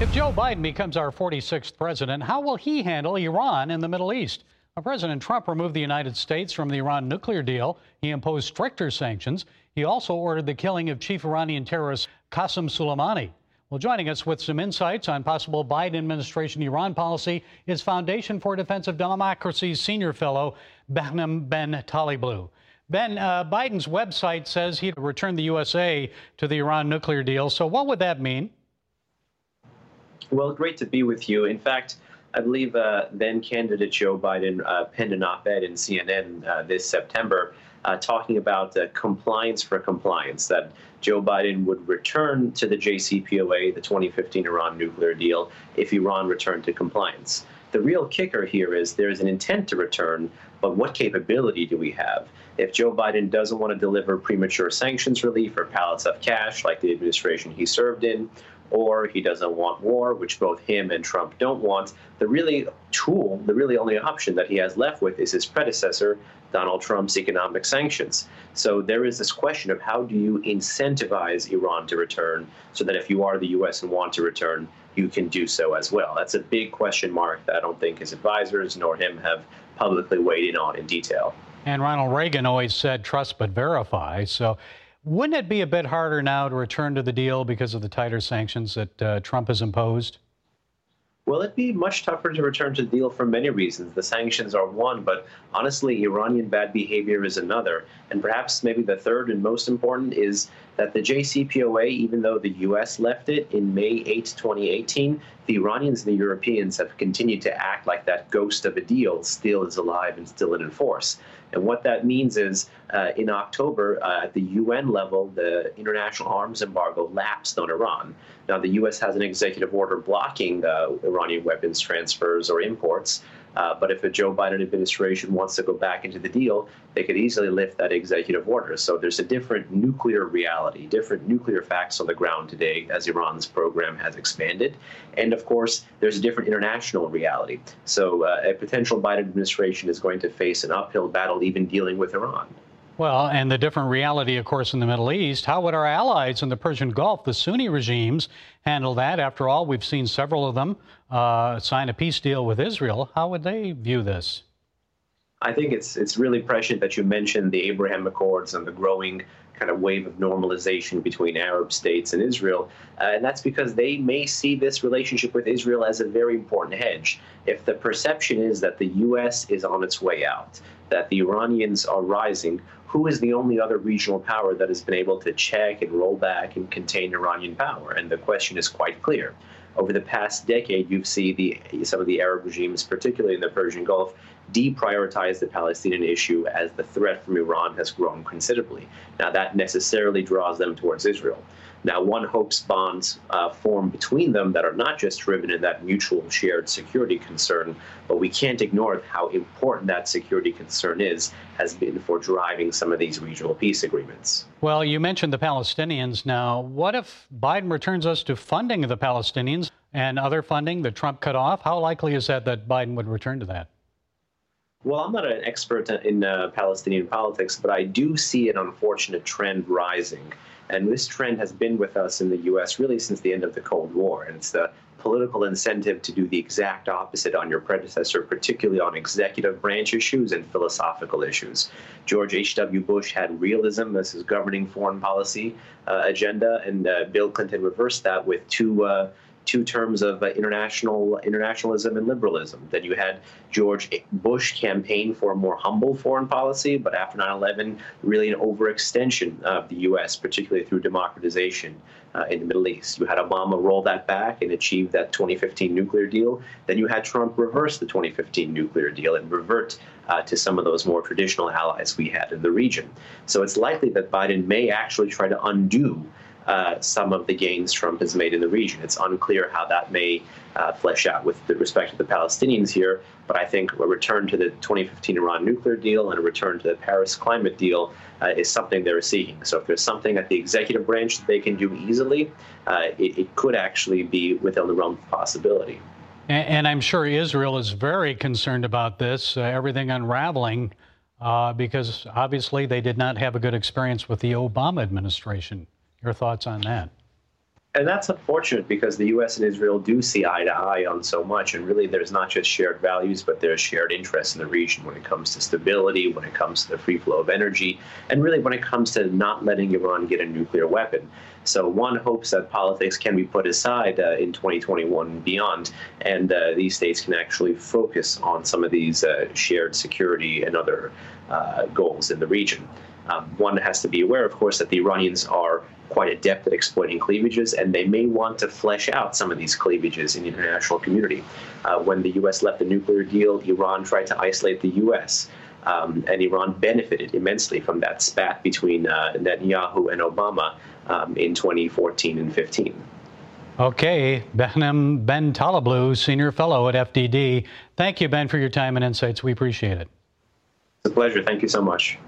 If Joe Biden becomes our 46th president, how will he handle Iran in the Middle East? President Trump removed the United States from the Iran nuclear deal. He imposed stricter sanctions. He also ordered the killing of chief Iranian terrorist Qasem Soleimani. Well, joining us with some insights on possible Biden administration Iran policy is Foundation for Defense of Democracies senior fellow, Behnam Ben Taleblu. Ben, uh, Biden's website says he'd return the USA to the Iran nuclear deal. So, what would that mean? Well, great to be with you. In fact, I believe uh, then candidate Joe Biden uh, penned an op ed in CNN uh, this September uh, talking about uh, compliance for compliance, that Joe Biden would return to the JCPOA, the 2015 Iran nuclear deal, if Iran returned to compliance. The real kicker here is there's an intent to return, but what capability do we have? If Joe Biden doesn't want to deliver premature sanctions relief or pallets of cash like the administration he served in, or he doesn't want war, which both him and Trump don't want. The really tool, the really only option that he has left with is his predecessor, Donald Trump's economic sanctions. So there is this question of how do you incentivize Iran to return so that if you are the U.S. and want to return, you can do so as well. That's a big question mark that I don't think his advisors nor him have publicly weighed in on in detail. And Ronald Reagan always said trust but verify. So wouldn't it be a bit harder now to return to the deal because of the tighter sanctions that uh, Trump has imposed? Well, it'd be much tougher to return to the deal for many reasons. The sanctions are one, but honestly, Iranian bad behavior is another. And perhaps maybe the third and most important is that the JCPOA, even though the U.S. left it in May 8, 2018, the Iranians and the Europeans have continued to act like that ghost of a deal still is alive and still in force. And what that means is uh, in October, uh, at the UN level, the international arms embargo lapsed on Iran. Now, the U.S. has an executive order blocking the Iranian weapons transfers or imports. Uh, but if a Joe Biden administration wants to go back into the deal, they could easily lift that executive order. So there's a different nuclear reality, different nuclear facts on the ground today as Iran's program has expanded. And of course, there's a different international reality. So uh, a potential Biden administration is going to face an uphill battle even dealing with Iran. Well, and the different reality, of course, in the Middle East. How would our allies in the Persian Gulf, the Sunni regimes, handle that? After all, we've seen several of them uh, sign a peace deal with Israel. How would they view this? I think it's it's really prescient that you mentioned the Abraham Accords and the growing kind of wave of normalization between Arab states and Israel. Uh, and that's because they may see this relationship with Israel as a very important hedge. If the perception is that the U.S. is on its way out, that the Iranians are rising, who is the only other regional power that has been able to check and roll back and contain Iranian power? And the question is quite clear. Over the past decade, you've seen the, some of the Arab regimes, particularly in the Persian Gulf, deprioritize the Palestinian issue as the threat from Iran has grown considerably. Now, that necessarily draws them towards Israel. Now, one hopes bonds uh, form between them that are not just driven in that mutual shared security concern, but we can't ignore how important that security concern is, has been for driving some of these regional peace agreements. Well, you mentioned the Palestinians. Now, what if Biden returns us to funding the Palestinians and other funding that Trump cut off? How likely is that that Biden would return to that? Well, I'm not an expert in uh, Palestinian politics, but I do see an unfortunate trend rising. And this trend has been with us in the U.S. really since the end of the Cold War. And it's the political incentive to do the exact opposite on your predecessor, particularly on executive branch issues and philosophical issues. George H.W. Bush had realism as his governing foreign policy uh, agenda, and uh, Bill Clinton reversed that with two uh, two terms of uh, international internationalism and liberalism. Then you had George Bush campaign for a more humble foreign policy, but after 9/11, really an overextension of the U.S., particularly through democratization uh, in the Middle East. You had Obama roll that back and achieve that 2015 nuclear deal. Then you had Trump reverse the 2015 nuclear deal and revert uh, to some of those more traditional allies we had in the region. So it's likely that Biden may actually try to undo uh, some of the gains Trump has made in the region. It's unclear how that may uh, flesh out with respect to the Palestinians here, but I think a return to the 2015 Iran nuclear deal and a return to the Paris climate deal uh, is something they're seeking. So if there's something at the executive branch that they can do easily, uh, it, it, could actually be within the realm of possibility. And, and I'm sure Israel is very concerned about this, uh, everything unraveling. Uh, because obviously they did not have a good experience with the Obama administration. Your thoughts on that? and that's unfortunate because the U.S. and Israel do see eye to eye on so much, and really there's not just shared values, but there's shared interests in the region when it comes to stability, when it comes to the free flow of energy, and really when it comes to not letting Iran get a nuclear weapon. So one hopes that politics can be put aside uh, in 2021 and beyond, and uh, these states can actually focus on some of these uh, shared security and other uh, goals in the region. Um, one has to be aware, of course, that the Iranians are quite adept at exploiting cleavages, and they may want to flesh out some of these cleavages in the international community. Uh, when the U.S. left the nuclear deal, Iran tried to isolate the U.S. Um, and Iran benefited immensely from that spat between uh, Netanyahu and Obama um, in 2014 and 15. Okay, Behnam Ben Taleblu, Senior Fellow at FDD. Thank you, Ben, for your time and insights. We appreciate it. It's a pleasure. Thank you so much.